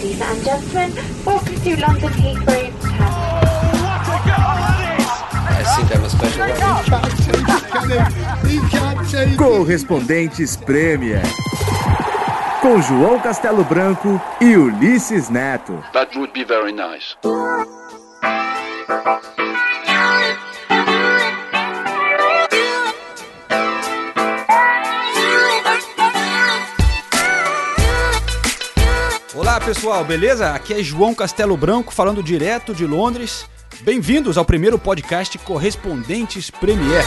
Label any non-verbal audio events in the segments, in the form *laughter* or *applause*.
Ladies and gentlemen, welcome to London Heathrow. Correspondentes Premier. Com João Castelo Branco e Ulisses Neto. That would be very nice. Olá pessoal, beleza? Aqui é João Castelo Branco falando direto de Londres. Bem-vindos ao primeiro podcast Correspondentes Premier.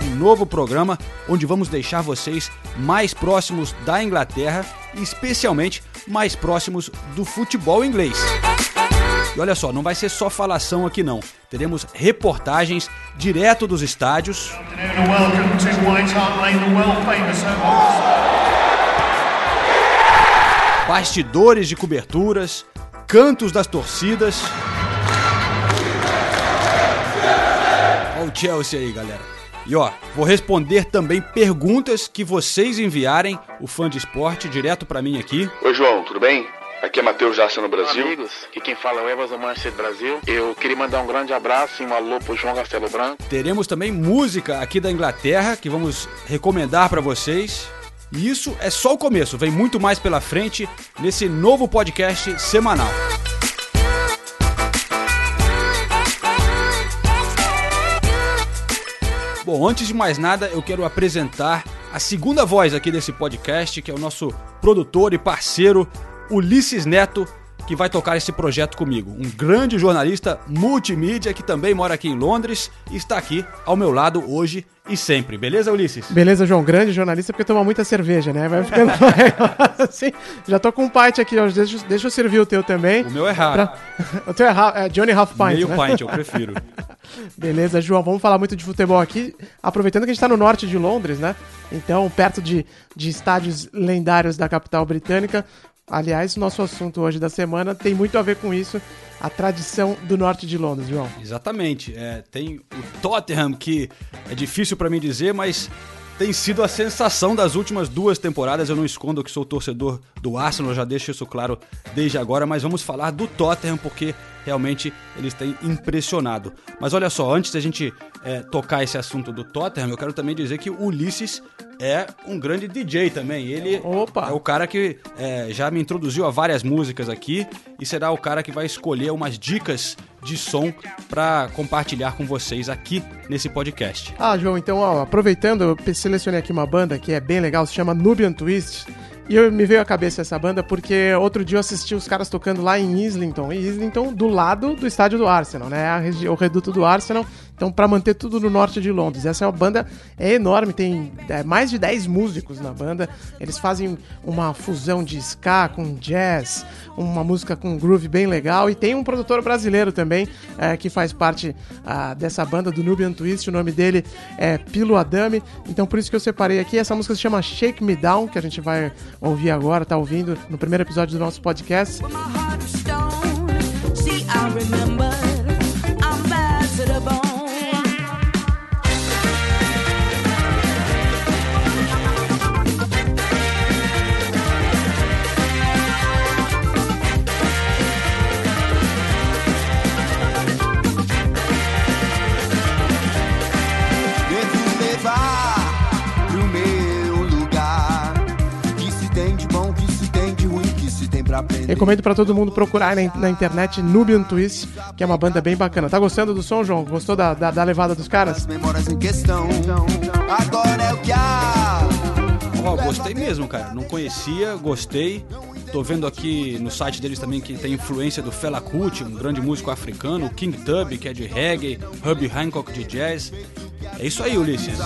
Um novo programa onde vamos deixar vocês mais próximos da Inglaterra e especialmente mais próximos do futebol inglês. E olha só, não vai ser só falação aqui não. Teremos reportagens direto dos estádios. Bastidores de coberturas, cantos das torcidas. Olha o Chelsea aí, galera. E ó, vou responder também perguntas que vocês enviarem, o fã de esporte, direto para mim aqui. Oi, João, tudo bem? Aqui é Matheus Jaça no Brasil. Olá, amigos, aqui quem fala é o Evas do Manchester Brasil. Eu queria mandar um grande abraço e um alô pro João Castelo Branco. Teremos também música aqui da Inglaterra que vamos recomendar para vocês. E isso é só o começo, vem muito mais pela frente nesse novo podcast semanal. Bom, antes de mais nada, eu quero apresentar a segunda voz aqui desse podcast, que é o nosso produtor e parceiro Ulisses Neto, que vai tocar esse projeto comigo. Um grande jornalista multimídia que também mora aqui em Londres e está aqui ao meu lado hoje e sempre. Beleza, Ulisses? Beleza, João. Grande jornalista porque toma muita cerveja, né? Vai ficando *laughs* assim. Já tô com um pint aqui. Deixa, deixa eu servir o teu também. O meu é raro. Pra... *laughs* O teu é, é Johnny Half Pint. Meio né? pint, eu prefiro. *laughs* Beleza, João. Vamos falar muito de futebol aqui. Aproveitando que a gente tá no norte de Londres, né? Então, perto de, de estádios lendários da capital britânica. Aliás, nosso assunto hoje da semana tem muito a ver com isso, a tradição do norte de Londres, João. Exatamente. É, tem o Tottenham, que é difícil para mim dizer, mas tem sido a sensação das últimas duas temporadas. Eu não escondo que sou torcedor do Arsenal, já deixo isso claro desde agora, mas vamos falar do Tottenham porque realmente eles têm impressionado. Mas olha só, antes da gente é, tocar esse assunto do Tottenham, eu quero também dizer que o Ulisses é um grande DJ também. Ele Opa. é o cara que é, já me introduziu a várias músicas aqui e será o cara que vai escolher umas dicas de som para compartilhar com vocês aqui nesse podcast. Ah, João, então, ó, aproveitando, eu selecionei aqui uma banda que é bem legal, se chama Nubian Twist. E eu, me veio à cabeça essa banda porque outro dia eu assisti os caras tocando lá em Islington. E Islington do lado do estádio do Arsenal, né? O reduto do Arsenal. Então, para manter tudo no norte de Londres. Essa é uma banda é enorme, tem é, mais de 10 músicos na banda. Eles fazem uma fusão de ska com jazz, uma música com groove bem legal. E tem um produtor brasileiro também é, que faz parte ah, dessa banda do Nubian Twist. O nome dele é Pilo Adame. Então, por isso que eu separei aqui. Essa música se chama Shake Me Down, que a gente vai ouvir agora, tá ouvindo no primeiro episódio do nosso podcast. Recomendo para todo mundo procurar na, na, internet Nubian Twist, que é uma banda bem bacana. Tá gostando do som, João? Gostou da, da, da levada dos caras? Oh, gostei mesmo, cara. Não conhecia, gostei. Tô vendo aqui no site deles também que tem influência do Fela Kuti, um grande músico africano, o King Tub, que é de reggae, Hubby Hancock de jazz. É isso aí, Ulisses.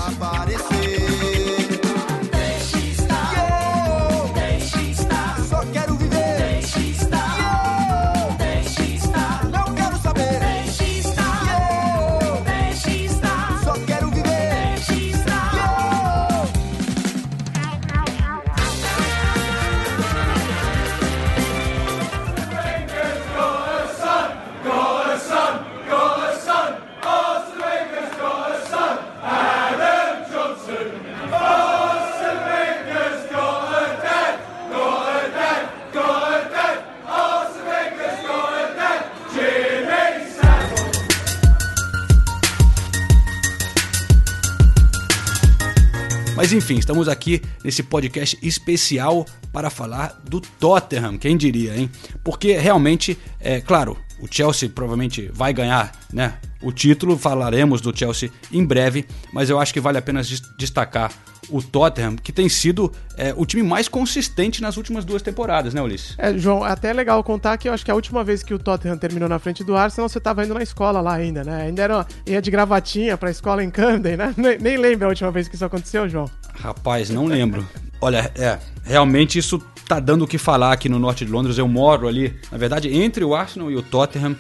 Mas enfim, estamos aqui nesse podcast especial para falar do Tottenham, quem diria, hein? Porque realmente, é claro, o Chelsea provavelmente vai ganhar, né? O título, falaremos do Chelsea em breve, mas eu acho que vale a pena des- destacar o Tottenham, que tem sido é, o time mais consistente nas últimas duas temporadas, né, Ulisses? É, João, até é legal contar que eu acho que a última vez que o Tottenham terminou na frente do Arsenal, você tava indo na escola lá ainda, né? Ainda era, ia de gravatinha pra escola em Camden, né? *laughs* Nem, nem lembro a última vez que isso aconteceu, João. Rapaz, não lembro. Olha, é, realmente isso tá dando o que falar aqui no norte de Londres. Eu moro ali, na verdade, entre o Arsenal e o Tottenham.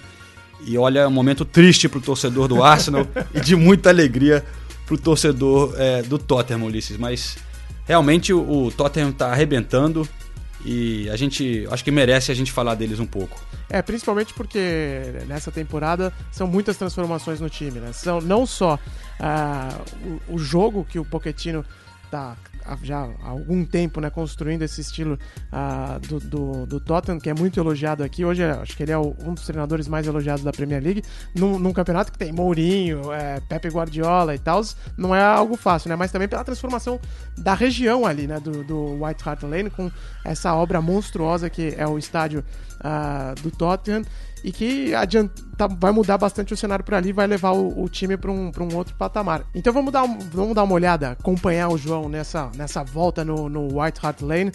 E olha, é um momento triste pro torcedor do Arsenal *laughs* e de muita alegria pro torcedor é, do Tottenham, Ulisses. Mas realmente o, o Tottenham tá arrebentando e a gente acho que merece a gente falar deles um pouco. É, principalmente porque nessa temporada são muitas transformações no time, né? São não só ah, o, o jogo que o Pochettino tá já há algum tempo, né, construindo esse estilo ah, do, do, do Tottenham, que é muito elogiado aqui. Hoje, é- acho que ele é o- um dos treinadores mais elogiados da Premier League, num, num campeonato que tem Mourinho, é, Pepe Guardiola e tal, não é algo fácil, né? Mas também pela transformação da região ali, né, do, do White Hart Lane, com essa obra monstruosa que é o estádio ah, do Tottenham e que adianta, vai mudar bastante o cenário por ali, vai levar o, o time para um, um outro patamar. Então vamos dar, vamos dar uma olhada, acompanhar o João nessa, nessa volta no, no White Hart Lane,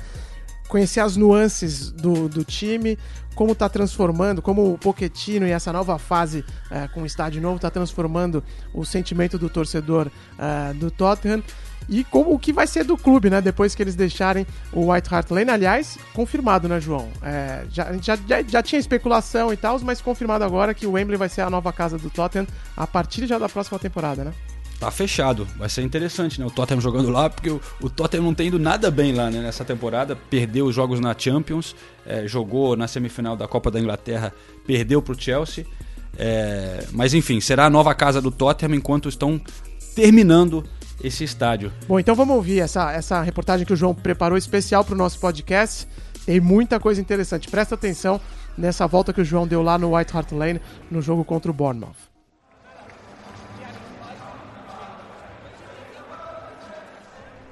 conhecer as nuances do, do time, como tá transformando, como o Pochettino e essa nova fase eh, com o estádio novo tá transformando o sentimento do torcedor eh, do Tottenham e como o que vai ser do clube, né? Depois que eles deixarem o White Hart Lane, aliás, confirmado, né, João? É, já, já, já, tinha especulação e tal, mas confirmado agora que o Wembley vai ser a nova casa do Tottenham a partir já da próxima temporada, né? Tá fechado, vai ser interessante, né? O Tottenham jogando lá, porque o, o Tottenham não tem ido nada bem lá né, nessa temporada. Perdeu os jogos na Champions, é, jogou na semifinal da Copa da Inglaterra, perdeu pro Chelsea. É, mas enfim, será a nova casa do Tottenham enquanto estão terminando esse estádio. Bom, então vamos ouvir essa, essa reportagem que o João preparou especial para o nosso podcast. Tem muita coisa interessante. Presta atenção nessa volta que o João deu lá no White Hart Lane no jogo contra o Bournemouth.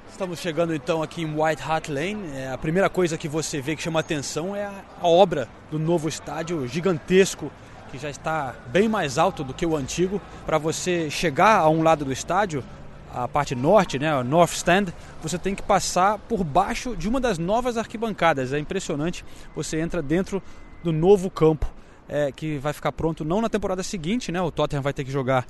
Estamos chegando então aqui em White Hart Lane. É, a primeira coisa que você vê que chama atenção é a, a obra do novo estádio gigantesco que já está bem mais alto do que o antigo. Para você chegar a um lado do estádio, a parte norte, né, North Stand, você tem que passar por baixo de uma das novas arquibancadas. É impressionante. Você entra dentro do novo campo é, que vai ficar pronto não na temporada seguinte, né? O Tottenham vai ter que jogar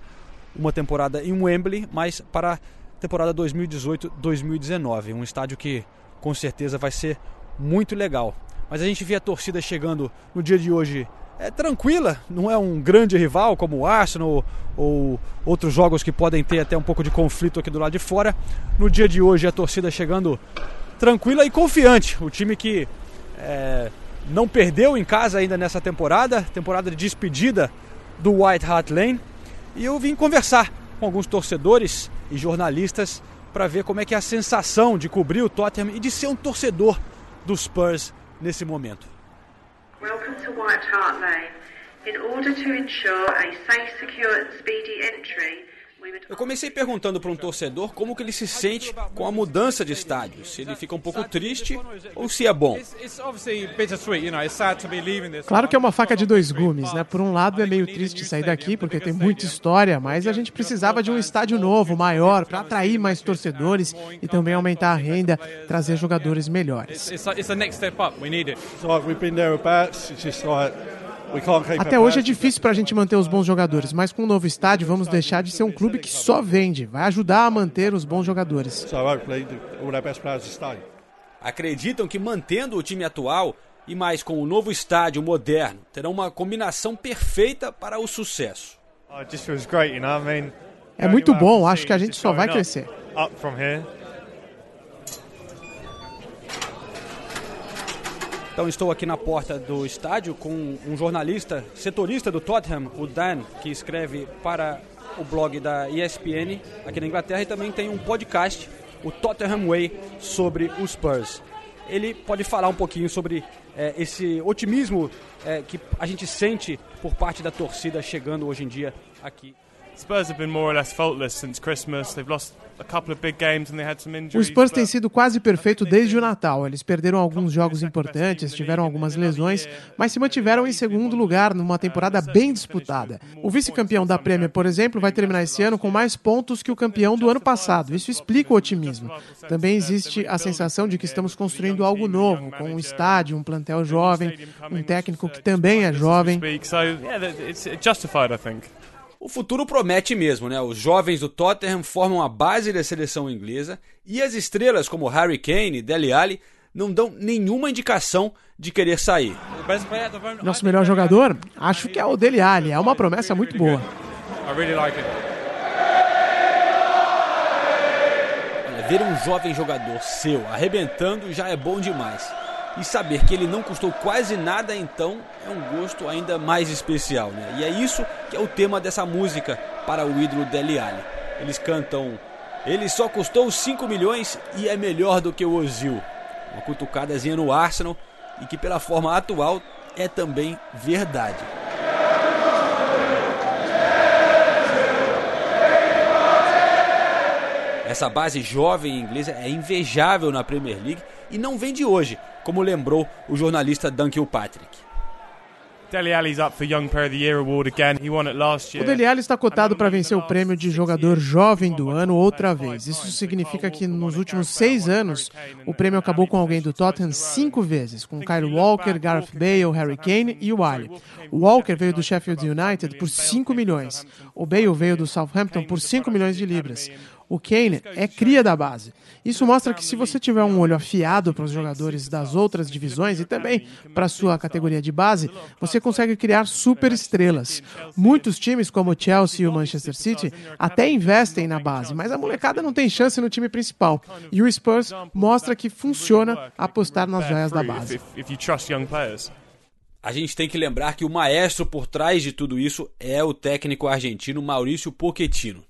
uma temporada em Wembley, mas para a temporada 2018-2019. Um estádio que com certeza vai ser muito legal. Mas a gente vê a torcida chegando no dia de hoje é tranquila, não é um grande rival como o Arsenal ou outros jogos que podem ter até um pouco de conflito aqui do lado de fora. No dia de hoje a torcida chegando tranquila e confiante. O time que é, não perdeu em casa ainda nessa temporada, temporada de despedida do White Hart Lane. E eu vim conversar com alguns torcedores e jornalistas para ver como é que é a sensação de cobrir o Tottenham e de ser um torcedor dos Spurs nesse momento. Welcome to White Hart Lane. In order to ensure a safe, secure and speedy entry, Eu comecei perguntando para um torcedor como que ele se sente com a mudança de estádio, se ele fica um pouco triste ou se é bom. Claro que é uma faca de dois gumes, né? Por um lado é meio triste sair daqui porque tem muita história, mas a gente precisava de um estádio novo, maior, para atrair mais torcedores e também aumentar a renda, trazer jogadores melhores. Até hoje é difícil para a gente manter os bons jogadores, mas com o novo estádio vamos deixar de ser um clube que só vende, vai ajudar a manter os bons jogadores. Acreditam que mantendo o time atual e mais com o novo estádio moderno, terão uma combinação perfeita para o sucesso. É muito bom, acho que a gente só vai crescer. Então estou aqui na porta do estádio com um jornalista, setorista do Tottenham, o Dan, que escreve para o blog da ESPN aqui na Inglaterra e também tem um podcast, o Tottenham Way, sobre os Spurs. Ele pode falar um pouquinho sobre é, esse otimismo é, que a gente sente por parte da torcida chegando hoje em dia aqui Spurs have been more or less faultless since Christmas. They've lost a couple of big games and they had some O. Spurs tem sido quase perfeito desde o Natal. Eles perderam alguns jogos importantes, tiveram algumas lesões, mas se mantiveram em segundo lugar numa temporada bem disputada. O vice-campeão da Premier, por exemplo, vai terminar esse ano com mais pontos que o campeão do ano passado. Isso explica o otimismo. Também existe a sensação de que estamos construindo algo novo, com um estádio, um plantel jovem, um técnico que também é jovem. O futuro promete mesmo, né? Os jovens do Tottenham formam a base da seleção inglesa e as estrelas como Harry Kane e Dele Alli não dão nenhuma indicação de querer sair. Nosso melhor jogador? Acho que é o Dele Alli. É uma promessa muito boa. I really like it. Olha, ver um jovem jogador seu arrebentando já é bom demais. E saber que ele não custou quase nada, então, é um gosto ainda mais especial, né? E é isso que é o tema dessa música para o ídolo Dele Alli. Eles cantam Ele só custou 5 milhões e é melhor do que o Ozil. Uma cutucadazinha no Arsenal e que pela forma atual é também verdade. Essa base jovem inglesa é invejável na Premier League e não vem de hoje, como lembrou o jornalista Dan Kilpatrick. Deli Ali's up for Young Player of the Year award again. He won it last O. Dele Alli está cotado para vencer o prêmio de jogador jovem do ano outra vez. Isso significa que nos últimos seis anos, o prêmio acabou com alguém do Tottenham cinco vezes, com Kyle Walker, Gareth Bale, Harry Kane e o Ali. O Walker veio do Sheffield United por 5 milhões. O Bale veio do Southampton por 5 milhões de libras. O Kane é cria da base. Isso mostra que se você tiver um olho afiado para os jogadores das outras divisões e também para a sua categoria de base, você consegue criar super estrelas. Muitos times, como o Chelsea e o Manchester City, até investem na base, mas a molecada não tem chance no time principal. E o Spurs mostra que funciona apostar nas joias da base. A gente tem que lembrar que o maestro por trás de tudo isso é o técnico argentino Maurício Pochettino.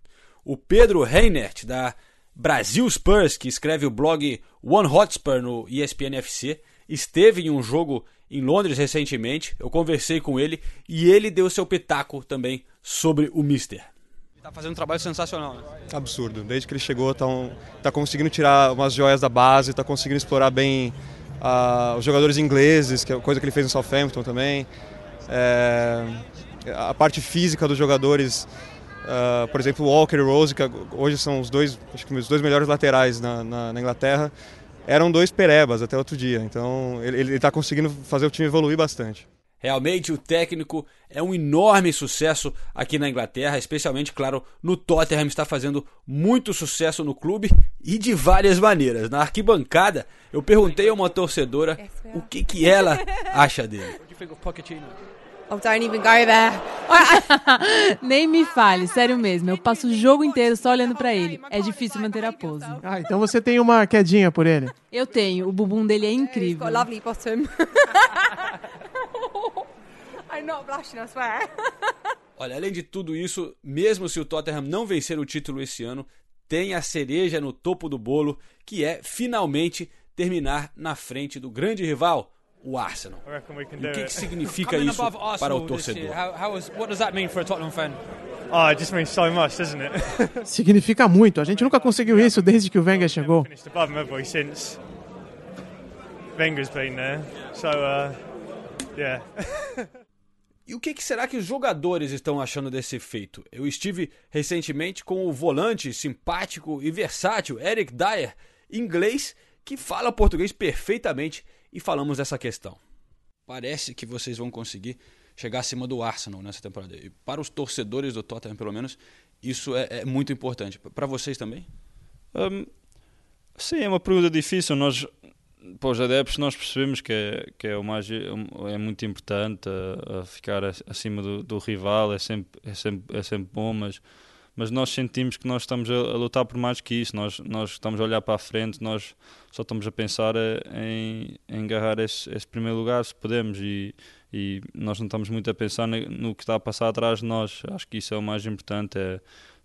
O Pedro Reinert, da Brasil Spurs, que escreve o blog One Hotspur no ESPN FC, esteve em um jogo em Londres recentemente. Eu conversei com ele e ele deu seu pitaco também sobre o Mister. Tá fazendo um trabalho sensacional, né? absurdo. Desde que ele chegou, tá, um- tá conseguindo tirar umas joias da base, tá conseguindo explorar bem ah, os jogadores ingleses, que é coisa que ele fez no Southampton também. É, a parte física dos jogadores, ah, por exemplo, o Walker e o Rose, que hoje são os dois, acho que os dois melhores laterais na, na- na Inglaterra, eram dois perebas até outro dia. Então ele, ele tá conseguindo fazer o time evoluir bastante. Realmente o técnico é um enorme sucesso aqui na Inglaterra, especialmente, claro, no Tottenham está fazendo muito sucesso no clube e de várias maneiras. Na arquibancada, eu perguntei a uma torcedora o que, que ela acha dele. Oh, don't even go there. *laughs* Nem me fale, sério mesmo. Eu passo o jogo inteiro só olhando pra ele. É difícil manter a pose. Ah, então você tem uma quedinha por ele. Eu tenho, o bumbum dele é incrível. Got a lovely bottom. *laughs* I'm not blushing, I swear. *laughs* Olha, além de tudo isso, mesmo se o Tottenham não vencer o título esse ano, tem a cereja no topo do bolo, que é finalmente terminar na frente do grande rival, o Arsenal. E o que, it. que significa isso para o torcedor? Oh, it just means so much, doesn't it? *laughs* Significa muito. A gente nunca conseguiu isso desde que o Wenger chegou. Finished above him, have we, since Wenger's been there. So, yeah. *laughs* E o que, que será que os jogadores estão achando desse feito? Eu estive recentemente com o volante simpático e versátil Eric Dyer, inglês, que fala português perfeitamente e falamos dessa questão. Parece que vocês vão conseguir chegar acima do Arsenal nessa temporada. E para os torcedores do Tottenham, pelo menos, isso é, é muito importante. Para vocês também? Hum, sim, é uma pergunta difícil. Nós, para os adeptos, nós percebemos que é, que é, mais, é muito importante a, a ficar acima do, do rival, é sempre, é, sempre, é sempre bom, mas, mas nós sentimos que nós estamos a, a lutar por mais que isso. Nós, nós estamos a olhar para a frente, nós só estamos a pensar eh, em, em agarrar esse, esse primeiro lugar, se podemos, e, e nós não estamos muito a pensar no, que está a passar atrás de nós. Acho que isso é o mais importante, é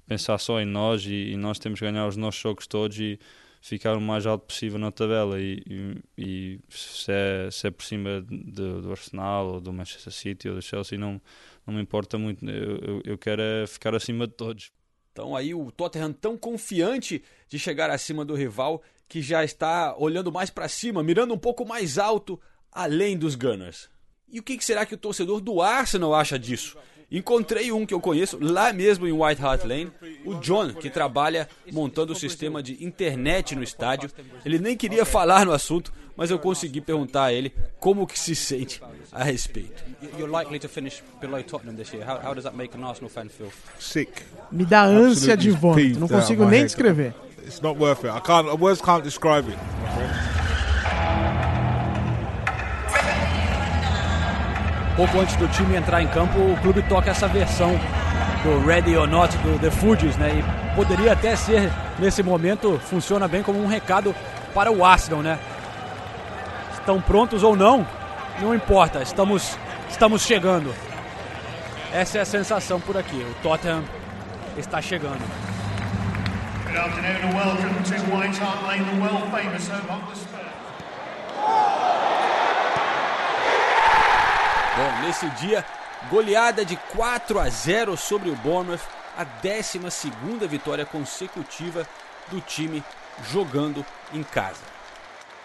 pensar só em nós e, e nós temos que ganhar os nossos jogos todos e ficar o mais alto possível na tabela e, e, e se, é, se é por cima de, do Arsenal ou do Manchester City ou do Chelsea não, não me importa muito, eu, eu quero é ficar acima de todos. Então aí o Tottenham tão confiante de chegar acima do rival que já está olhando mais para cima, mirando um pouco mais alto, além dos Gunners. E o que será que o torcedor do Arsenal acha disso? Encontrei um que eu conheço lá mesmo em White Hart Lane, o John, que trabalha montando o sistema de internet no estádio. Ele nem queria falar no assunto, mas eu consegui perguntar a ele como que se sente a respeito. You're likely to finish below Tottenham this year. How, how does that make an Arsenal fan feel? Sick. Me dá ânsia de vômito, não consigo nem descrever. It's not worth it. I can't. Words can't describe it. Pouco antes do time entrar em campo, o clube toca essa versão do Ready or Not do The Fugees, né? E poderia até ser, nesse momento, funciona bem como um recado para o Arsenal, né? Estão prontos ou não, não importa, estamos, estamos chegando. Essa é a sensação por aqui. O Tottenham está chegando. Good afternoon and welcome to White Hart Lane, the world famous home of the Spurs. Bom, nesse dia, goleada de 4 a 0 sobre o Bournemouth, a 12 vitória consecutiva do time jogando em casa.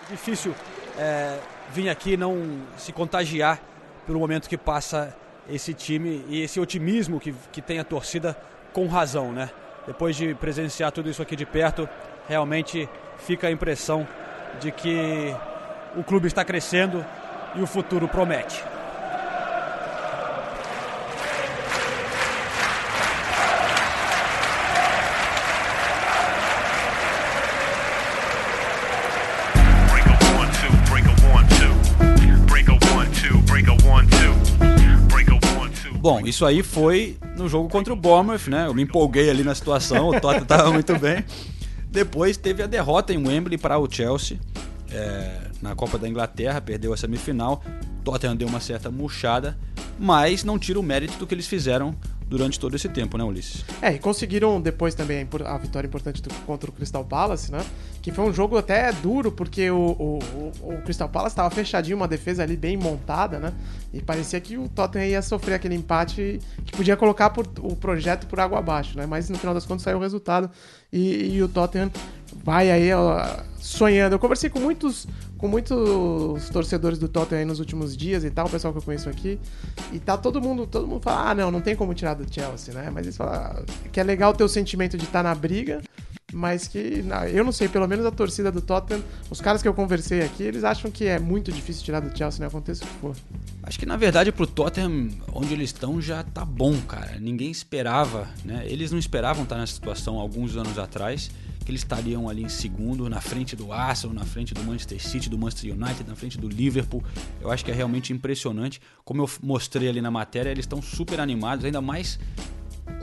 É difícil é, vir aqui não se contagiar pelo momento que passa esse time e esse otimismo que, que tem a torcida com razão, né? Depois de presenciar tudo isso aqui de perto, realmente fica a impressão de que o clube está crescendo e o futuro promete. Bom, isso aí foi no jogo contra o Bournemouth, né? Eu me empolguei ali na situação, o Tottenham *laughs* estava muito bem. Depois teve a derrota em Wembley para o Chelsea é, na Copa da Inglaterra, perdeu a semifinal. Tottenham deu uma certa murchada, mas não tira o mérito do que eles fizeram durante todo esse tempo, né, Ulisses? É, e conseguiram depois também a vitória importante do- contra o Crystal Palace, né? Que foi um jogo até duro, porque o, o, o- Crystal Palace estava fechadinho, uma defesa ali bem montada, né? E parecia que o Tottenham ia sofrer aquele empate que podia colocar por- o projeto por água abaixo, né? Mas no final das contas saiu o resultado e, e o Tottenham vai aí ó, sonhando. Eu conversei com muitos, com muitos torcedores do Tottenham aí nos últimos dias e tal, o pessoal que eu conheço aqui, e tá todo mundo, todo mundo fala, ah, não, não tem como tirar do Chelsea, né? Mas eles falam ah, que é legal ter o sentimento de estar na briga, mas que não, eu não sei, pelo menos a torcida do Tottenham, os caras que eu conversei aqui, eles acham que é muito difícil tirar do Chelsea, né? Aconteça o que for. Acho que na verdade pro Tottenham, onde eles estão, já tá bom, cara. Ninguém esperava, né? Eles não esperavam estar nessa situação alguns anos atrás, que eles estariam ali em segundo, na frente do Arsenal, na frente do Manchester City, do Manchester United, na frente do Liverpool. Eu acho que é realmente impressionante. Como eu mostrei ali na matéria, eles estão super animados, ainda mais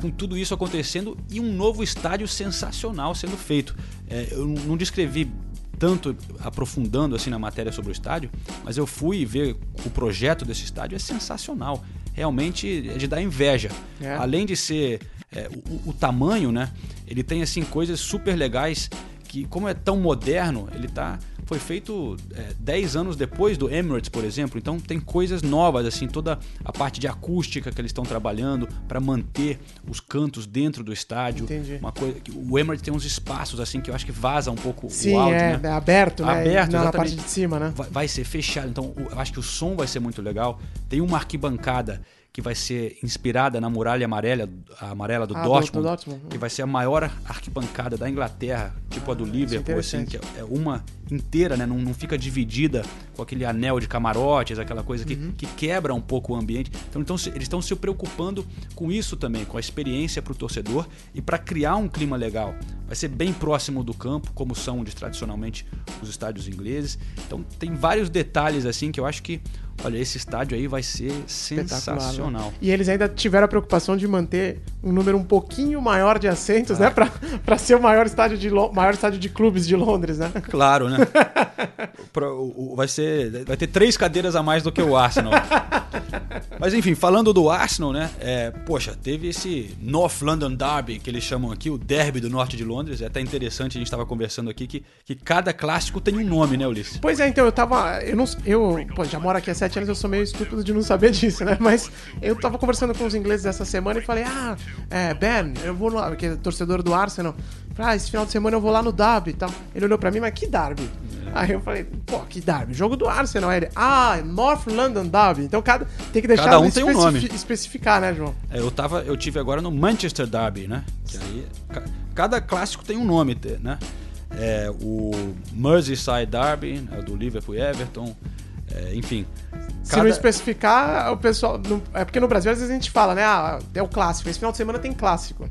com tudo isso acontecendo e um novo estádio sensacional sendo feito. É, eu não descrevi tanto aprofundando assim na matéria sobre o estádio, mas eu fui ver o projeto desse estádio é sensacional. Realmente é de dar inveja. É. Além de ser é, o, o tamanho, né? Ele tem assim coisas super legais que como é tão moderno, ele tá foi feito é, 10 anos depois do Emirates, por exemplo. Então tem coisas novas, assim, toda a parte de acústica que eles estão trabalhando para manter os cantos dentro do estádio. Entendi. Uma coisa o Emirates tem uns espaços assim que eu acho que vaza um pouco Sim, o áudio, é, né? é aberto, né? Aberto, na, na parte de cima, né? Vai, vai ser fechado. Então, eu acho que o som vai ser muito legal. Tem uma arquibancada que vai ser inspirada na muralha amarela, amarela do Ah, do- Dortmund, do Dortmund. que vai ser a maior arquibancada da Inglaterra, tipo a do Liverpool, assim, que é é uma inteira, né? Não, não fica dividida com aquele anel de camarotes, aquela coisa que, Uhum. que quebra um pouco o ambiente. Então, então eles estão se preocupando com isso também, com a experiência para o torcedor e para criar um clima legal. Vai ser bem próximo do campo, como são de, tradicionalmente os estádios ingleses. Então tem vários detalhes assim que eu acho que, olha, esse estádio aí vai ser né? sensacional. E eles ainda tiveram a preocupação de manter um número um pouquinho maior de assentos, Ah. né? Pra, pra ser o maior estádio, de maior estádio de clubes de Londres, né? Claro, né? *laughs* Vai ser, vai ter três cadeiras a mais do que o Arsenal. *laughs* Mas enfim, falando do Arsenal, né? É, poxa, teve esse North London Derby, que eles chamam aqui, o derby do norte de Londres. É até interessante, a gente estava conversando aqui que, que cada clássico tem um nome, né, Ulisses? Pois é, então eu tava. Eu não. Eu, pô, já moro aqui há sete anos, eu sou meio estúpido de não saber disso, né? Mas eu tava conversando com os ingleses essa semana e falei, ah, é, Ben, eu vou lá, porque é torcedor do Arsenal. Ah, esse final de semana eu vou lá no Derby e tal. Ele olhou pra mim, mas que Derby? Aí eu falei, pô, que Derby? Jogo do Arsenal. Aí ele, ah, North London Derby. Então cada, tem que deixar Cada um tem um nome. especifi- especificar, né, João? É, eu tava, eu tive agora no Manchester Derby, né? Que aí, ca- cada clássico tem um nome, né? É, o Merseyside Derby, né, do Liverpool e Everton, é, enfim. Se não especificar, o pessoal. não- é porque no Brasil às vezes a gente fala, né? Ah, é o clássico. Esse final de semana tem clássico.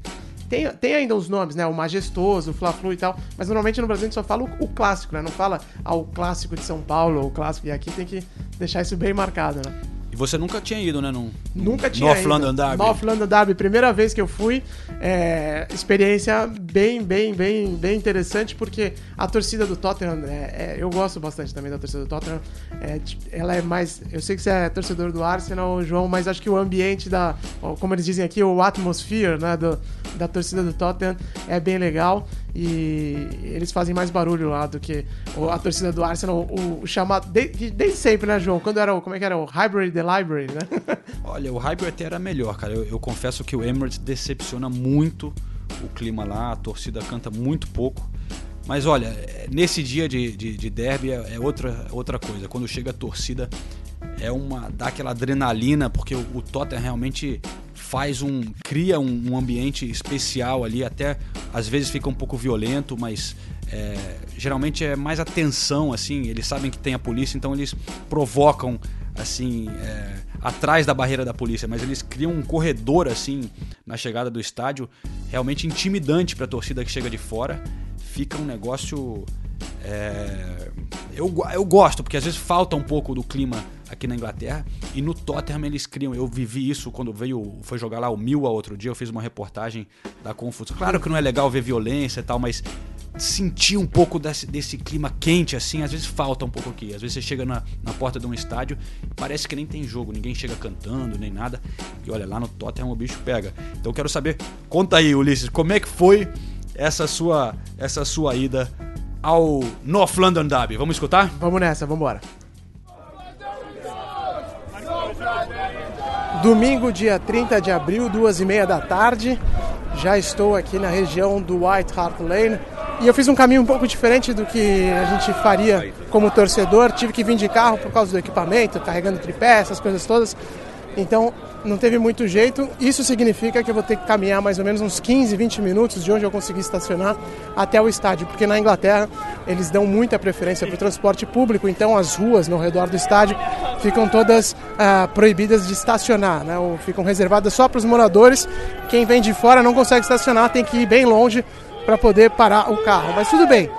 Tem, tem ainda os nomes, né? O Majestoso, o Fla-Flu e tal. Mas normalmente no Brasil a gente só fala o, o clássico, né? Não fala ah, o clássico de São Paulo, o clássico. E aqui tem que deixar isso bem marcado, né? E você nunca tinha ido, né? Num, Nunca tinha North ido. London Derby. North London Derby, primeira vez que eu fui. É, experiência bem, bem, bem, bem interessante, porque a torcida do Tottenham, é, é, eu gosto bastante também da torcida do Tottenham. É, tipo, ela é mais. Eu sei que você é torcedor do Arsenal, João, mas acho que o ambiente da. Como eles dizem aqui, o atmosphere né, do, da torcida do Tottenham é bem legal. E eles fazem mais barulho lá do que a torcida do Arsenal, o, o chamado. de- Desde sempre, né, João? Quando era o. Como é que era? O Hybrid the Library, né? *laughs* Olha, o Hyper até era melhor, cara. Eu, eu confesso que o Emirates decepciona muito o clima lá, a torcida canta muito pouco. Mas olha, nesse dia de, de, de derby é, é outra, outra coisa. Quando chega a torcida, é uma. dá aquela adrenalina, porque o, o Tottenham realmente faz um. cria um, um ambiente especial ali, até às vezes fica um pouco violento, mas é, geralmente é mais atenção, assim, eles sabem que tem a polícia, então eles provocam assim, é, atrás da barreira da polícia, mas eles criam um corredor assim na chegada do estádio, realmente intimidante para a torcida que chega de fora. Fica um negócio. É, eu, eu gosto, porque às vezes falta um pouco do clima aqui na Inglaterra. E no Tottenham eles criam. Eu vivi isso quando veio. Foi jogar lá o Mil outro dia. Eu fiz uma reportagem da confusão. Claro que não é legal ver violência e tal, mas sentir um pouco desse, desse clima quente assim, às vezes falta um pouco aqui. Às vezes você chega na, na porta de um estádio parece que nem tem jogo, ninguém chega cantando, nem nada. E olha, lá no Tottenham o bicho pega. Então eu quero saber, conta aí, Ulisses, como é que foi essa sua, essa sua ida ao North London Derby? Vamos escutar? Vamos nessa, vamos embora. Domingo, dia 30 de abril, duas e meia da tarde. Já estou aqui na região do White Hart Lane. E eu fiz um caminho um pouco diferente do que a gente faria como torcedor. Tive que vir de carro por causa do equipamento, carregando tripé, essas coisas todas. Então não teve muito jeito. Isso significa que eu vou ter que caminhar mais ou menos uns 15, 20 minutos de onde eu consegui estacionar até o estádio, porque na Inglaterra eles dão muita preferência para o transporte público, então as ruas no redor do estádio ficam todas ah, proibidas de estacionar, né? ou ficam reservadas só para os moradores. Quem vem de fora não consegue estacionar, tem que ir bem longe para poder parar o carro. Mas tudo bem,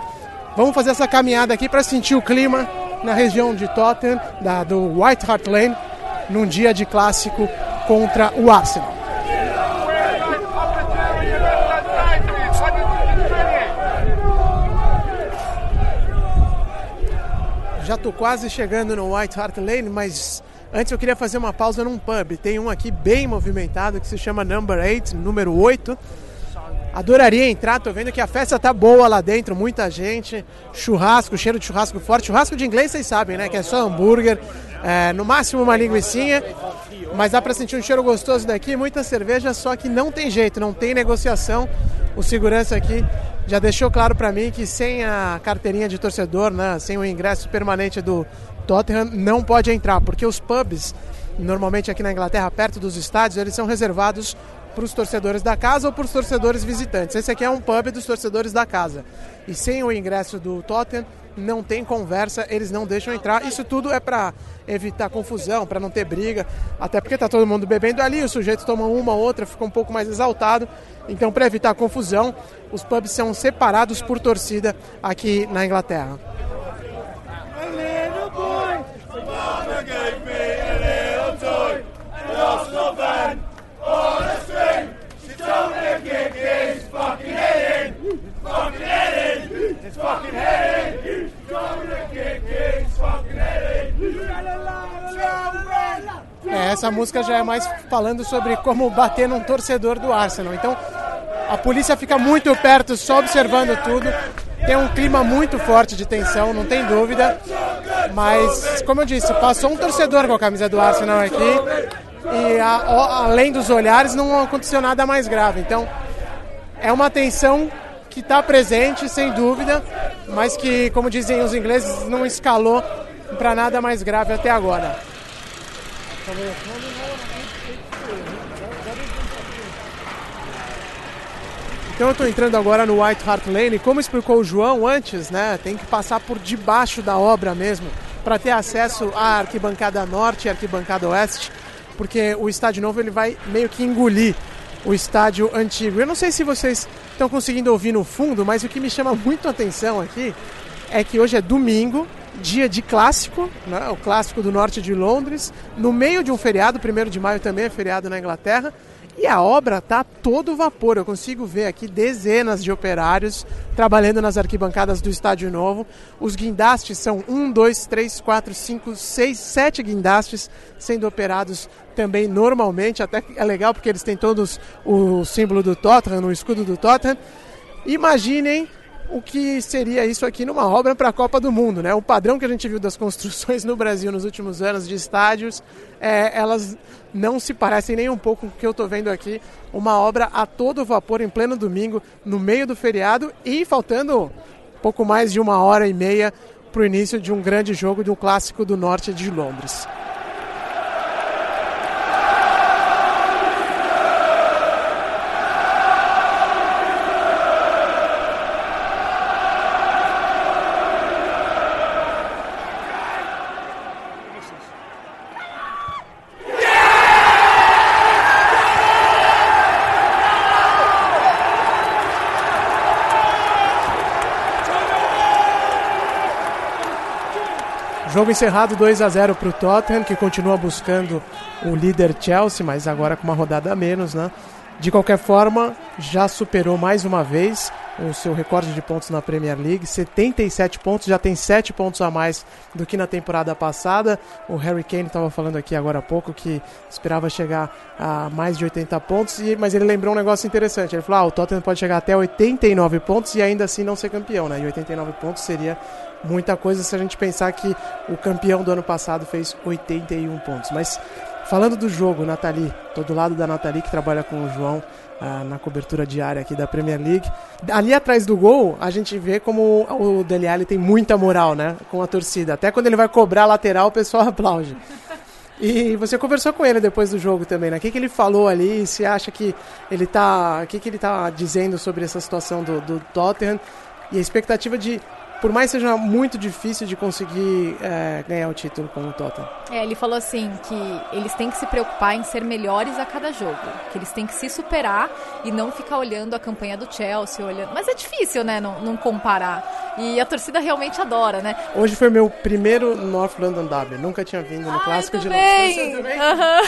vamos fazer essa caminhada aqui para sentir o clima na região de Tottenham, da, do White Hart Lane, num dia de clássico contra o Arsenal. Já tô quase chegando no White Hart Lane, mas antes eu queria fazer uma pausa num pub. Tem um aqui bem movimentado que se chama Number 8, número 8. Adoraria entrar, tô vendo que a festa tá boa lá dentro, muita gente, churrasco, cheiro de churrasco forte. Churrasco de inglês vocês sabem, né? Que é só hambúrguer, é, no máximo uma linguiçinha, mas dá pra sentir um cheiro gostoso daqui, muita cerveja, só que não tem jeito, não tem negociação. O segurança aqui já deixou claro pra mim que sem a carteirinha de torcedor, né, sem o ingresso permanente do Tottenham, não pode entrar, porque os pubs, normalmente aqui na Inglaterra, perto dos estádios, eles são reservados para os torcedores da casa ou para os torcedores visitantes. Esse aqui é um pub dos torcedores da casa. E sem o ingresso do Tottenham, não tem conversa, eles não deixam entrar. Isso tudo é para evitar confusão, para não ter briga, até porque tá todo mundo bebendo ali, o sujeito toma uma ou outra, fica um pouco mais exaltado. Então, para evitar confusão, os pubs são separados por torcida aqui na Inglaterra. É, essa música já é mais falando sobre como bater num torcedor do Arsenal. Então, a polícia fica muito perto, só observando tudo. Tem um clima muito forte de tensão, não tem dúvida. Mas, como eu disse, passou um torcedor com a camisa do Arsenal aqui. E a- o- além dos olhares, não aconteceu nada mais grave. Então, é uma tensão que está presente, sem dúvida, mas que, como dizem os ingleses, não escalou para nada mais grave até agora. Então eu estou entrando agora no White Hart Lane, como explicou o João antes, né? Tem que passar por debaixo da obra mesmo para ter acesso à arquibancada norte e arquibancada oeste, porque o estádio novo ele vai meio que engolir o estádio antigo. Eu não sei se vocês estão conseguindo ouvir no fundo, mas o que me chama muito a atenção aqui é que hoje é domingo, dia de clássico, né? o clássico do norte de Londres, no meio de um feriado, 1 de maio também é feriado na Inglaterra, e a obra tá todo vapor. Eu consigo ver aqui dezenas de operários trabalhando nas arquibancadas do Estádio Novo. Os guindastes são um, dois, três, quatro, cinco, seis, sete guindastes sendo operados também normalmente. Até é legal porque eles têm todos o símbolo do Tottenham, o escudo do Tottenham. Imaginem o que seria isso aqui numa obra para a Copa do Mundo, né? O padrão que a gente viu das *laughs* construções no Brasil nos últimos anos de estádios, é, elas não se parecem nem um pouco com o que eu estou vendo aqui. Uma obra a todo vapor em pleno domingo, no meio do feriado e faltando pouco mais de uma hora e meia para o início de um grande jogo de um clássico do norte de Londres. Jogo encerrado 2 a 0 para o Tottenham, que continua buscando o líder Chelsea, mas agora com uma rodada a menos, né? De qualquer forma, já superou mais uma vez o seu recorde de pontos na Premier League, 77 pontos, já tem 7 pontos a mais do que na temporada passada. O Harry Kane estava falando aqui agora há pouco que esperava chegar a mais de 80 pontos, e- mas ele lembrou um negócio interessante. Ele falou: ah, o Tottenham pode chegar até 89 pontos e ainda assim não ser campeão, né? E 89 pontos seria muita coisa se a gente pensar que o campeão do ano passado fez 81 pontos. Mas falando do jogo, Nathalie, tô do lado da Nathalie que trabalha com o João ah, na cobertura diária aqui da Premier League. Ali atrás do gol, a gente vê como o Dele Alli tem muita moral, né, com a torcida. Até quando ele vai cobrar a lateral, o pessoal *laughs* aplaude. E você conversou com ele depois do jogo também, né? O que, que ele falou ali? Você acha que ele tá. O que, que ele tá dizendo sobre essa situação do, do Tottenham? E a expectativa de. Por mais que seja muito difícil de conseguir é, ganhar o título com o Tottenham. É, ele falou assim que eles têm que se preocupar em ser melhores a cada jogo, que eles têm que se superar e não ficar olhando a campanha do Chelsea, olhando. Mas é difícil, né, não, não comparar. E a torcida realmente adora, né? Hoje foi meu primeiro North London Derby. Nunca tinha vindo no Clássico de Londres. Bem, aham.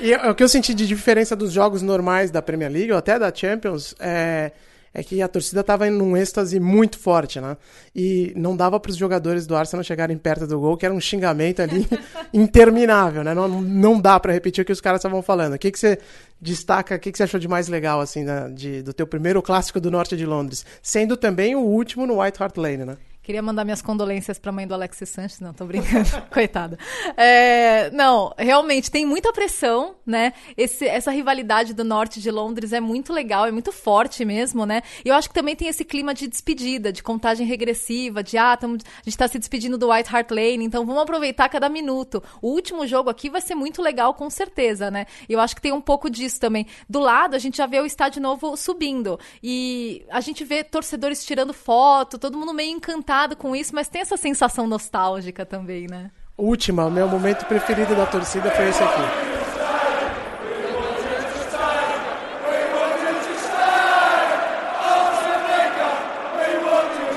E o que eu senti de diferença dos jogos normais da Premier League, ou até da Champions, é, é que a torcida estava em um êxtase muito forte, né? E não dava para os jogadores do Arsenal chegarem perto do gol, que era um xingamento ali *laughs* interminável, né? Não, não dá para repetir o que os caras estavam falando. O que, que você destaca, o que, que você achou de mais legal, assim, de, do teu primeiro clássico do norte de Londres? Sendo também o último no White Hart Lane, né? Queria mandar minhas condolências para a mãe do Alexis Sanches, não, tô brincando, *laughs* coitada. É, não, realmente tem muita pressão, né? Esse, essa rivalidade do norte de Londres é muito legal, é muito forte mesmo, né? E eu acho que também tem esse clima de despedida, de contagem regressiva, de ah, tamo, a gente tá se despedindo do White Hart Lane, então vamos aproveitar cada minuto. O último jogo aqui vai ser muito legal, com certeza, né? E eu acho que tem um pouco disso também. Do lado, a gente já vê o estádio novo subindo. E a gente vê torcedores tirando foto, todo mundo meio encantado com isso, mas tem essa sensação nostálgica também, né? Última, meu momento preferido da torcida foi esse aqui.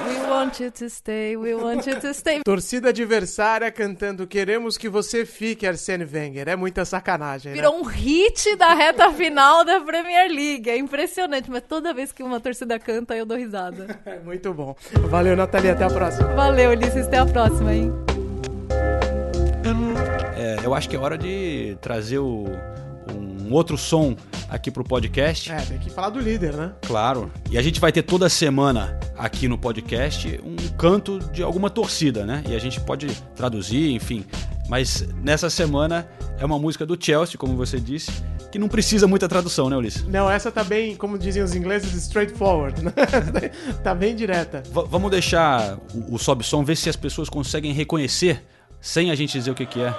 We want you to stay, we want you to stay. *laughs* Torcida adversária cantando Queremos que você fique, Arsene Wenger. É muita sacanagem, né? Virou um hit da reta final da Premier League. É impressionante, mas toda vez que uma torcida canta, eu dou risada. *laughs* É muito bom. Valeu, Nathalie. Até a próxima. Valeu, Ulisses. Até a próxima, hein? É, eu acho que é hora de trazer o- um outro som aqui pro podcast. É, tem que falar do líder, né? Claro. E a gente vai ter toda semana aqui no podcast um canto de alguma torcida, né? E a gente pode traduzir, enfim. Mas nessa semana é uma música do Chelsea, como você disse, que não precisa muita tradução, né, Ulisses? Não, essa tá bem, como dizem os ingleses, straightforward, né? *laughs* tá bem direta. V- vamos deixar o, o sobe-som, ver se as pessoas conseguem reconhecer sem a gente dizer o que, que é.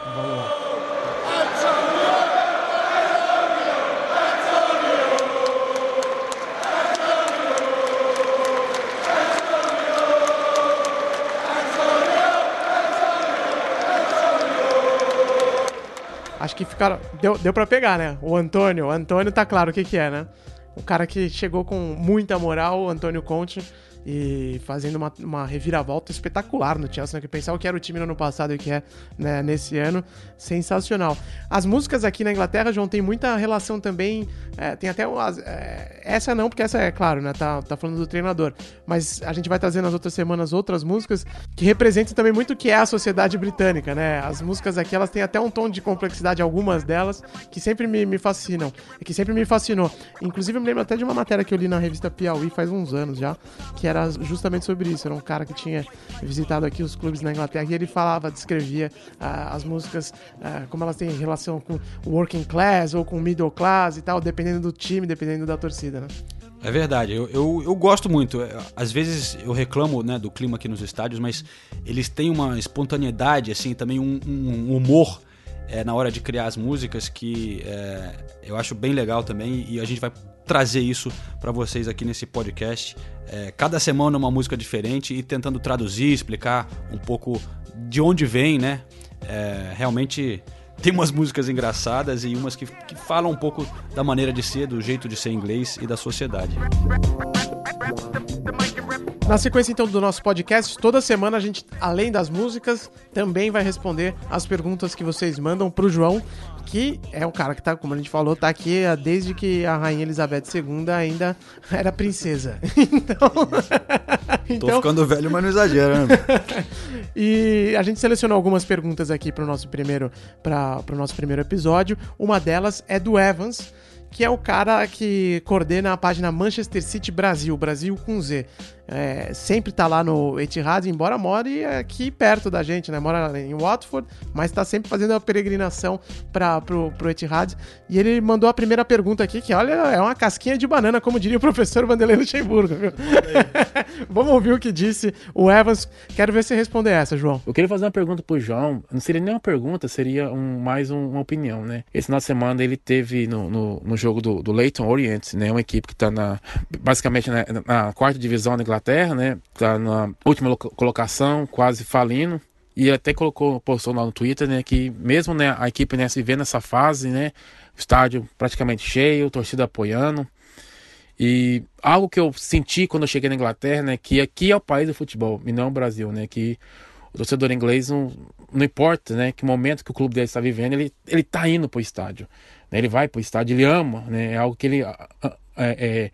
Acho que ficaram. Deu, deu pra pegar, né? O Antônio. O Antônio tá claro o que, que é, né? O cara que chegou com muita moral, o Antônio Conte, e fazendo uma, uma reviravolta espetacular no Chelsea, né? Que pensar o que era o time no ano passado e o que é né, nesse ano, sensacional. As músicas aqui na Inglaterra, João, tem muita relação também. É, tem até é, essa não, porque essa é claro, né? Tá, tá falando do treinador. Mas a gente vai trazer nas outras semanas outras músicas que representam também muito o que é a sociedade britânica, né? As músicas aqui, elas têm até um tom de complexidade, algumas delas, que sempre me, me fascinam. E que sempre me fascinou. Inclusive, eu me lembro até de uma matéria que eu li na revista Piauí faz uns anos já, que era justamente sobre isso. Era um cara que tinha visitado aqui os clubes na Inglaterra e ele falava, descrevia ah, as músicas, ah, como elas têm relação com working class ou com middle class e tal, dependendo do time, dependendo da torcida, né? É verdade, eu, eu, eu gosto muito. É, Às vezes eu reclamo né, do clima aqui nos estádios, mas eles têm uma espontaneidade, assim, também um, um humor é, na hora de criar as músicas que é, eu acho bem legal também e a gente vai trazer isso para vocês aqui nesse podcast. É, cada semana uma música diferente e tentando traduzir, explicar um pouco de onde vem, né? É, realmente tem umas músicas engraçadas e umas que, que falam um pouco da maneira de ser, do jeito de ser inglês e da sociedade. Na sequência, então, do nosso podcast, toda semana a gente, além das músicas, também vai responder as perguntas que vocês mandam pro João, que é um cara que tá, como a gente falou, tá aqui desde que a Rainha Elizabeth II ainda *laughs* era princesa. *laughs* Então. Tô *laughs* ficando velho, mas não exagera, né? E a gente selecionou algumas perguntas aqui para o nosso primeiro para o nosso primeiro episódio. Uma delas é do Evans, que é o cara que coordena a página Manchester City Brasil, Brasil com Z. É, sempre tá lá no Etihad, embora more aqui perto da gente, né? Mora em Watford, mas tá sempre fazendo a peregrinação para pro, pro Etihad. E ele mandou a primeira pergunta aqui, que olha, é uma casquinha de banana, como diria o professor Vanderlei Luxemburgo, viu? *laughs* Vamos ouvir o que disse o Evans. Quero ver você responder essa, João. Eu queria fazer uma pergunta pro João. Não seria nem uma pergunta, seria um, mais um- uma opinião, né? Esse final de semana ele teve no, no, no jogo do, do Leighton Orient, né? Uma equipe que tá na, basicamente na, na quarta divisão da Inglaterra, né? Tá na última loca- colocação, quase falindo. E até colocou, postou lá no Twitter, né? Que mesmo né, a equipe né, se vê nessa fase, né? Estádio praticamente cheio, torcida apoiando. E algo que eu senti quando eu cheguei na Inglaterra, né, que aqui é o país do futebol e não o Brasil, né, que o torcedor inglês não, não importa, né, que momento que o clube dele está vivendo, ele ele tá indo pro estádio, né, ele vai pro estádio, ele ama, né, é algo que ele é, é,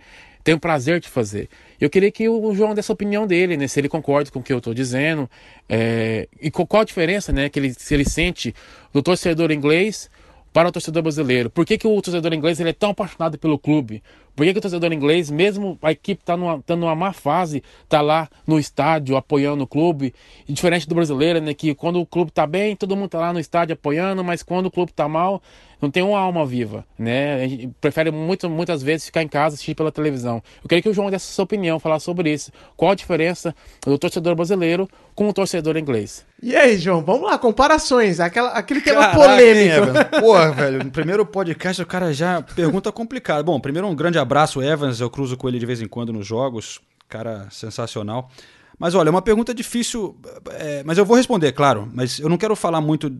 tem o prazer de fazer. Eu queria que o João desse a opinião dele, né, se ele concorda com o que eu estou dizendo, é, e qual a diferença, né, que ele, se ele sente do torcedor inglês para o torcedor brasileiro. Por que, que o torcedor inglês ele é tão apaixonado pelo clube? Por que, que o torcedor inglês, mesmo a equipe está numa, tá numa má fase, tá lá no estádio apoiando o clube? E diferente do brasileiro, né? Que quando o clube tá bem, todo mundo tá lá no estádio apoiando, mas quando o clube tá mal, não tem uma alma viva, né? A gente prefere muito, muitas vezes ficar em casa assistir pela televisão. Eu queria que o João desse a sua opinião, falar sobre isso. Qual a diferença do torcedor brasileiro com o torcedor inglês? E aí, João, vamos lá, comparações, aquela, aquele tema Caraca, polêmico. hein, Evans? Porra, velho, no primeiro podcast o cara já pergunta complicada. Bom, primeiro um grande abraço, Evans, eu cruzo com ele de vez em quando nos jogos, cara sensacional. Mas olha, é uma pergunta difícil, é, mas eu vou responder, claro. Mas eu não quero falar muito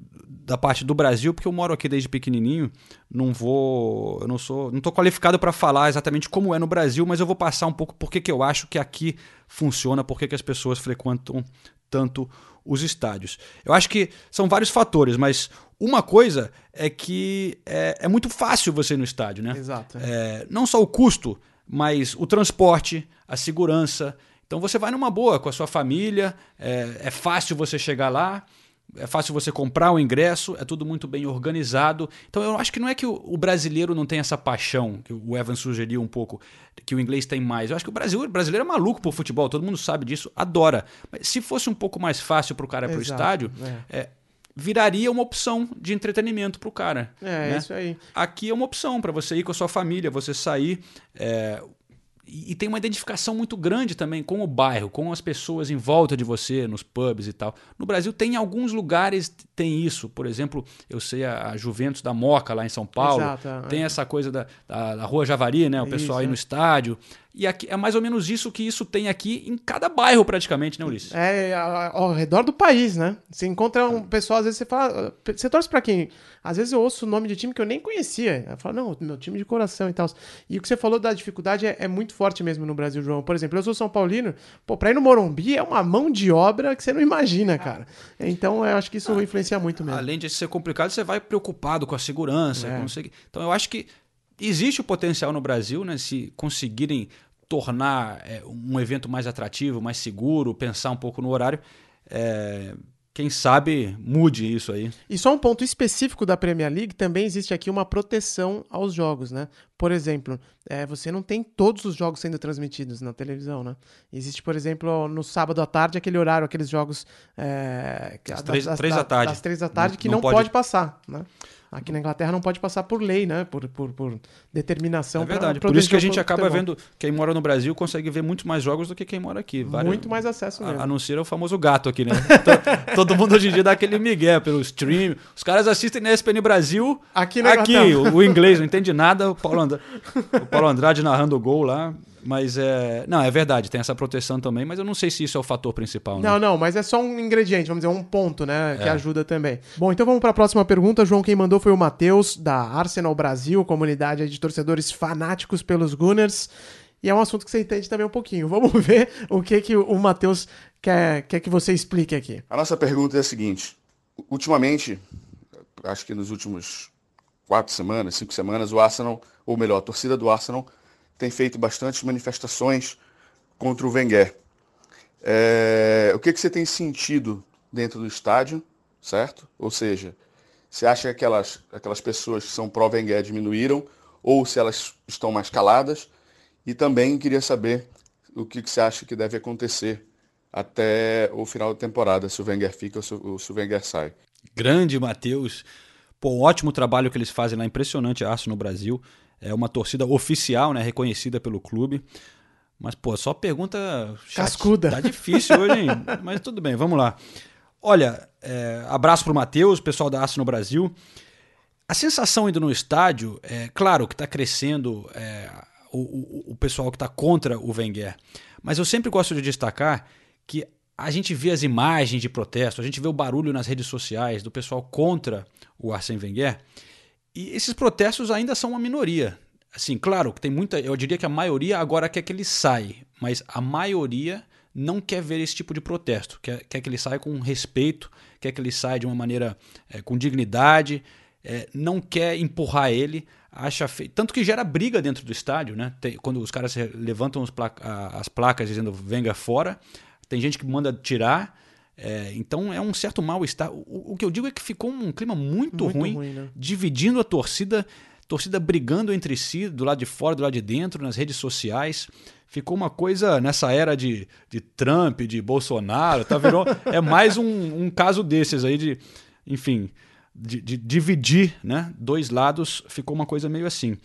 da parte do Brasil, porque eu moro aqui desde pequenininho. Não vou, eu não sou, não tô qualificado para falar exatamente como é no Brasil, mas eu vou passar um pouco por que eu acho que aqui funciona, por que que as pessoas frequentam tanto os estádios. Eu acho que são vários fatores, mas uma coisa é que é, é muito fácil você ir no estádio, né? Exato. É, não só o custo, mas o transporte, a segurança. Então você vai numa boa com a sua família, é, é fácil você chegar lá. É fácil você comprar o ingresso, é tudo muito bem organizado. Então eu acho que não é que o, o brasileiro não tem essa paixão, que o Evan sugeriu um pouco, que o inglês tem mais. Eu acho que o, Brasil, o brasileiro é maluco por futebol, todo mundo sabe disso, adora. Mas se fosse um pouco mais fácil para o cara ir pro Exato, estádio, é. É, viraria uma opção de entretenimento pro cara. É, né? isso aí. Aqui é uma opção para você ir com a sua família, você sair. é, e, tem uma identificação muito grande também com o bairro, com as pessoas em volta de você, nos pubs e tal. No Brasil tem alguns lugares tem isso. Por exemplo, eu sei a, Juventus da Moca lá em São Paulo. Exato, é. tem essa coisa da, da, da Rua Javari, né? O pessoal Isso, aí no é. estádio. E aqui, é mais ou menos isso que isso tem aqui em cada bairro praticamente, né, Ulisses? É, ao redor do país, né? Você encontra um pessoal, às vezes você fala. Você torce pra quem? Às vezes eu ouço o nome de time que eu nem conhecia. Eu falo, não, meu time de coração e tal. E o que você falou da dificuldade é, é muito forte mesmo no Brasil, João. Por exemplo, eu sou São Paulino, pô, pra ir no Morumbi é uma mão de obra que você não imagina, cara. Então eu acho que isso influencia muito mesmo. Além de ser complicado, você vai preocupado com a segurança, É. com. Então eu acho que existe o potencial no Brasil, né? Se conseguirem tornar é, um evento mais atrativo, mais seguro, pensar um pouco no horário, é, quem sabe mude isso aí. E só um ponto específico da Premier League, também existe aqui uma proteção aos jogos, né? Por exemplo, é, você não tem todos os jogos sendo transmitidos na televisão, né? Existe, por exemplo, no sábado à tarde, aquele horário, aqueles jogos... É, Às três- três da tarde. Das três da tarde, Não- que não não, pode- pode... passar, né? Aqui na Inglaterra não pode passar por lei, né? Por, por, por determinação. É verdade. Por isso que a gente acaba futebol. vendo, quem mora no Brasil consegue ver muito mais jogos do que quem mora aqui. Vários- Muito mais acesso mesmo. A, a não ser o famoso gato aqui, né? *laughs* To- Todo mundo hoje em dia dá aquele migué pelo stream. Os caras assistem na ESPN Brasil. Aqui na Aqui, Inglaterra. o, o inglês não entende nada. O Paulo, And- o Paulo Andrade narrando o gol lá. Mas é. Não, é verdade, tem essa proteção também, mas eu não sei se isso é o fator principal. né? Não, não, mas é só um ingrediente, vamos dizer, um ponto, né? Que É. ajuda também. Bom, então vamos para a próxima pergunta. João, quem mandou foi o Matheus, da Arsenal Brasil, comunidade de torcedores fanáticos pelos Gunners. E é um assunto que você entende também um pouquinho. *laughs* Vamos ver o que, que o Matheus quer, quer que você explique aqui. A nossa pergunta é a seguinte: ultimamente, acho que nos últimos quatro semanas, cinco semanas, o Arsenal, ou melhor, a torcida do Arsenal, tem feito bastantes manifestações contra o Wenger. É, o que, que você tem sentido dentro do estádio, certo? Ou seja, você acha que aquelas, aquelas pessoas que são pró-Wenger diminuíram ou se elas estão mais caladas? E também queria saber o que, que você acha que deve acontecer até o final da temporada, se o Wenger fica ou se, ou se o Wenger sai. Grande Matheus. Pô, ótimo trabalho que eles fazem lá, impressionante aço no Brasil. É uma torcida oficial, né, reconhecida pelo clube. Mas, pô, só pergunta Cascuda. Tá difícil hoje, hein? *laughs* Mas tudo bem, vamos lá. Olha, é, abraço pro Matheus, pessoal da Aço no Brasil. A sensação indo no estádio, é claro que está crescendo é, o, o- o pessoal que está contra o Wenger. Mas eu sempre gosto de destacar que a gente vê as imagens de protesto, a gente vê o barulho nas redes sociais do pessoal contra o Arsène Wenger. E esses protestos ainda são uma minoria. Assim, claro que tem muita. Eu diria que a maioria agora quer que ele saia, mas a maioria não quer ver esse tipo de protesto. Quer, quer que ele saia com respeito, quer que ele saia de uma maneira eh, com dignidade, eh, não quer empurrar ele, acha. Tanto que gera briga dentro do estádio, né? Tem- quando os caras levantam os pla- a- as placas dizendo venga fora, tem gente que manda tirar. É, então é um certo mal-estar. O, o que eu digo é que ficou um clima muito, Muito ruim, ruim, né? dividindo a torcida, torcida brigando entre si, do lado de fora, do lado de dentro, nas redes sociais. Ficou uma coisa nessa era de, de Trump, de Bolsonaro, tá virou, *laughs* é mais um, um caso desses aí de, enfim, de, de dividir, né? Dois lados, ficou uma coisa meio assim.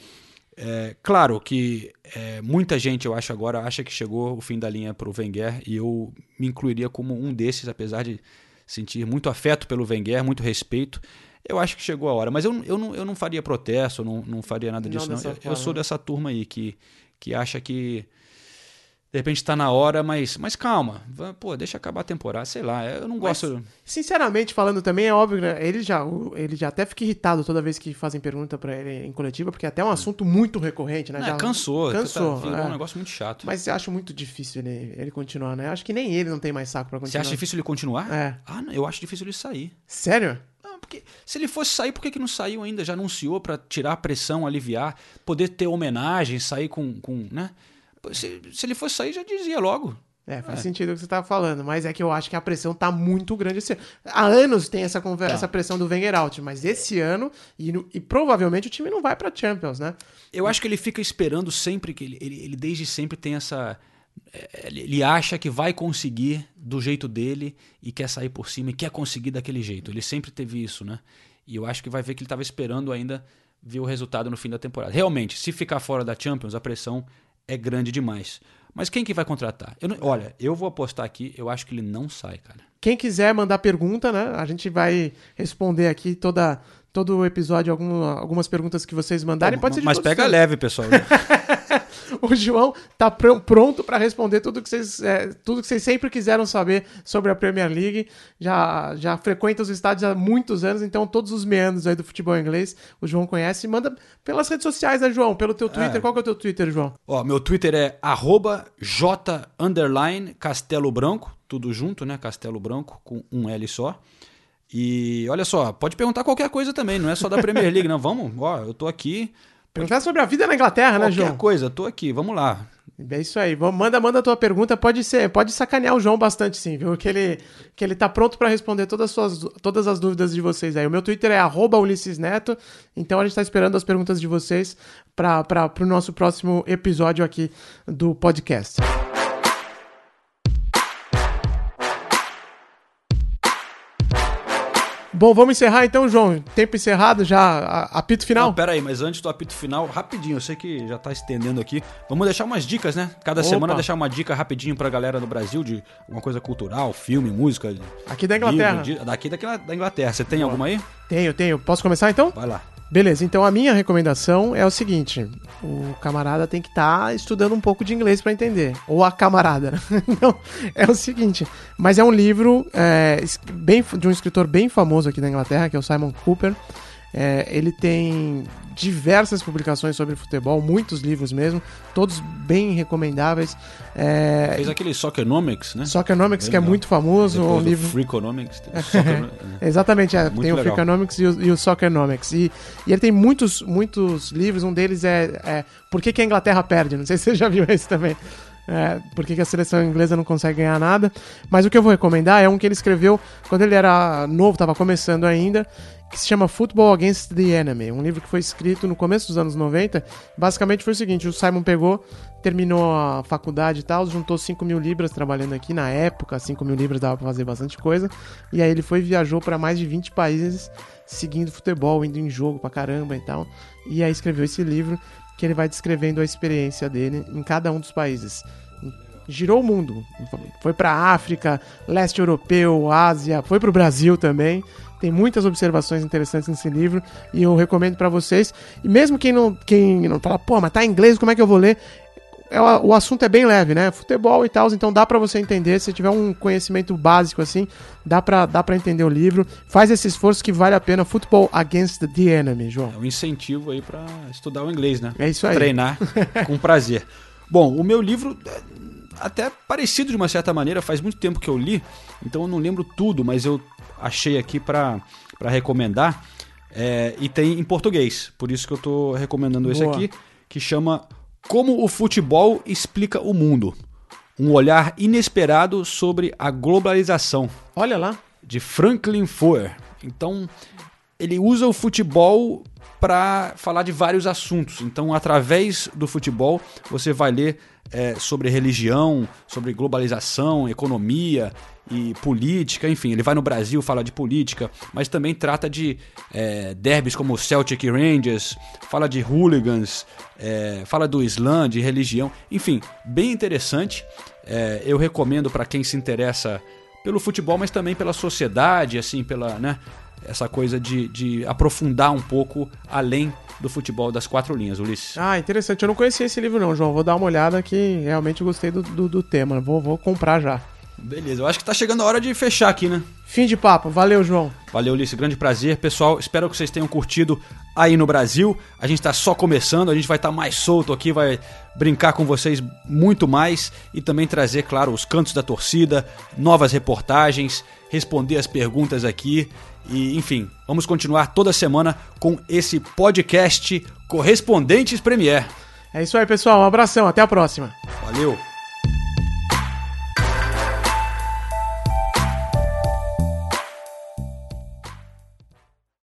É, claro que é, muita gente, eu acho agora, acha que chegou o fim da linha para o Wenger e eu me incluiria como um desses, apesar de sentir muito afeto pelo Wenger, muito respeito. Eu acho que chegou a hora, mas eu, eu, não, eu não faria protesto, eu não, não faria nada Não disso. Não dessa Eu, eu sou né? dessa turma aí que, que acha que de repente está na hora, mas, mas calma, pô, deixa acabar a temporada, sei lá, eu não Mas, gosto. Sinceramente falando também, é óbvio, né? Ele já, ele já até fica irritado toda vez que fazem pergunta pra ele em coletiva, porque é até um assunto muito recorrente, né? Não, Já- cansou, Cansou. tá- virou é. um negócio muito chato. Mas eu acho muito difícil ele, ele continuar, né? Acho que nem ele não tem mais saco Você continuar. acha difícil ele continuar? É. Ah, não, eu acho difícil ele sair. Sério? Se ele fosse sair, por que, que não saiu ainda? Já anunciou pra tirar a pressão, aliviar, poder ter homenagem, sair com. com né? Se, se ele fosse sair, já dizia logo. É, faz É. sentido o que você tá falando, mas é que eu acho que a pressão tá muito grande esse ano. Há anos tem essa, conver- Tá. essa pressão do Wenger out, mas esse ano, e, e provavelmente o time não vai pra Champions, né? Eu acho que ele fica esperando sempre que ele, ele, ele desde sempre tem essa. é, Ele ele acha que vai conseguir do jeito dele e quer sair por cima e quer conseguir daquele jeito. Ele sempre teve isso, né? E eu acho que vai ver que ele estava esperando ainda ver o resultado no fim da temporada. Realmente, se ficar fora da Champions, a pressão é grande demais. Mas quem que vai contratar? Eu não- olha, eu vou apostar aqui, eu acho que ele não sai, cara. Quem quiser mandar pergunta, né? A gente vai responder aqui toda, todo o episódio algum- algumas perguntas que vocês mandarem. Pode ser de Mas pega leve, pessoal. *laughs* *laughs* O João tá pr- pronto para responder tudo que vocês é, tudo que vocês sempre quiseram saber sobre a Premier League. Já já frequenta os estádios há muitos anos, então todos os meandros aí do futebol inglês o João conhece. Manda pelas redes sociais, né, João? Pelo teu Twitter. É. Qual que é o teu Twitter, João? Ó, meu Twitter é arroba j underline Castelo Branco, tudo junto, né? Castelo Branco com um L só. E olha só, pode perguntar qualquer coisa também, não é só da Premier League, não. Vamos, ó, eu tô aqui. Perguntar sobre a vida na Inglaterra, né, Qualquer João? coisa, tô aqui, vamos lá. É isso aí. Manda, manda a tua pergunta. Pode ser, pode sacanear o João bastante, sim, viu? Que ele, que ele tá pronto para responder todas as, suas, todas as dúvidas de vocês aí. O meu Twitter é arroba Ulisses Neto. Então a gente tá esperando as perguntas de vocês para o nosso próximo episódio aqui do podcast. Bom, vamos encerrar então, João. Tempo encerrado, já apito final. Não, pera aí, mas antes do apito final, rapidinho, eu sei que já tá estendendo aqui. Vamos deixar umas dicas, né? Cada Opa. semana deixar uma dica rapidinho pra galera no Brasil de alguma coisa cultural, filme, música. Aqui da Inglaterra. livro, di- daqui da, da Inglaterra. Você tem alguma aí? Tenho, tenho. Posso começar então? Vai lá. Beleza, então a minha recomendação é o seguinte: o camarada tem que estar estudando um pouco de inglês para entender. Ou a camarada, né? *laughs* Então, é o seguinte: mas é um livro é, bem, de um escritor bem famoso aqui na Inglaterra, que é o Simon Cooper. É, ele tem diversas publicações sobre futebol, muitos livros mesmo, todos bem recomendáveis. É, Fez aquele Soccernomics, né? Soccernomics, que é muito famoso, Depois um do livro- Freakonomics. o *laughs* Soccernomics, né? Exatamente, é, tem o legal. Freakonomics e o, e o Soccernomics. E, e ele tem muitos, muitos livros, um deles é, é Por que, que a Inglaterra perde? Não sei se você já viu *laughs* esse também. É, por que, a seleção inglesa não consegue ganhar nada. Mas o que eu vou recomendar é um que ele escreveu quando ele era novo, estava começando ainda, que se chama Football Against the Enemy. Um livro que foi escrito no começo dos anos 90. Basicamente foi o seguinte: o Simon pegou, terminou a faculdade e tal, juntou 5 mil libras trabalhando aqui. Na época, 5 mil libras dava pra fazer bastante coisa. E aí ele foi e viajou para mais de 20 países seguindo futebol, indo em jogo pra caramba e tal. E aí escreveu esse livro que ele vai descrevendo a experiência dele em cada um dos países. Girou o mundo. Foi pra África, leste europeu, Ásia, foi pro Brasil também. Tem muitas observações interessantes nesse livro e eu recomendo pra vocês. E mesmo quem não, quem não fala, pô, mas tá em inglês, como é que eu vou ler? É, o assunto é bem leve, né? Futebol e tal, então dá pra você entender. Se tiver um conhecimento básico assim, dá pra, dá pra entender o livro. Faz esse esforço que vale a pena. Football Against the Enemy, João. É um incentivo aí pra estudar o inglês, né? É isso aí. Treinar *laughs* com prazer. Bom, o meu livro é até parecido de uma certa maneira, faz muito tempo que eu li, então eu não lembro tudo, mas eu achei aqui pra pra recomendar. É, e tem em português, por isso que eu tô recomendando esse Boa. aqui, que chama Como o Futebol Explica o Mundo. Um olhar inesperado sobre a globalização. Olha lá. De Franklin Foer. Então, ele usa o futebol para falar de vários assuntos. Então, através do futebol, você vai ler é, sobre religião, sobre globalização, economia e política, enfim. Ele vai no Brasil, fala de política, mas também trata de é, derbys como Celtic Rangers, fala de hooligans, é, fala do Islã, de religião, enfim, bem interessante. É, eu recomendo para quem se interessa pelo futebol, mas também pela sociedade, assim, pela, né, essa coisa de, de aprofundar um pouco além do futebol das quatro linhas, Ulisses. Ah, interessante. Eu não conhecia esse livro, não, João. Vou dar uma olhada que realmente gostei do, do, do tema. Vou, vou comprar já. Beleza, eu acho que tá chegando a hora de fechar aqui, né? Fim de papo. Valeu, João. Valeu, Ulisses. Grande prazer. Pessoal, espero que vocês tenham curtido aí no Brasil. A gente tá só começando, a gente vai estar mais solto aqui, vai brincar com vocês muito mais e também trazer, claro, os cantos da torcida, novas reportagens, responder as perguntas aqui. E, enfim, vamos continuar toda semana com esse podcast Correspondentes Premier. É isso aí, pessoal. Um abração. Até a próxima. Valeu!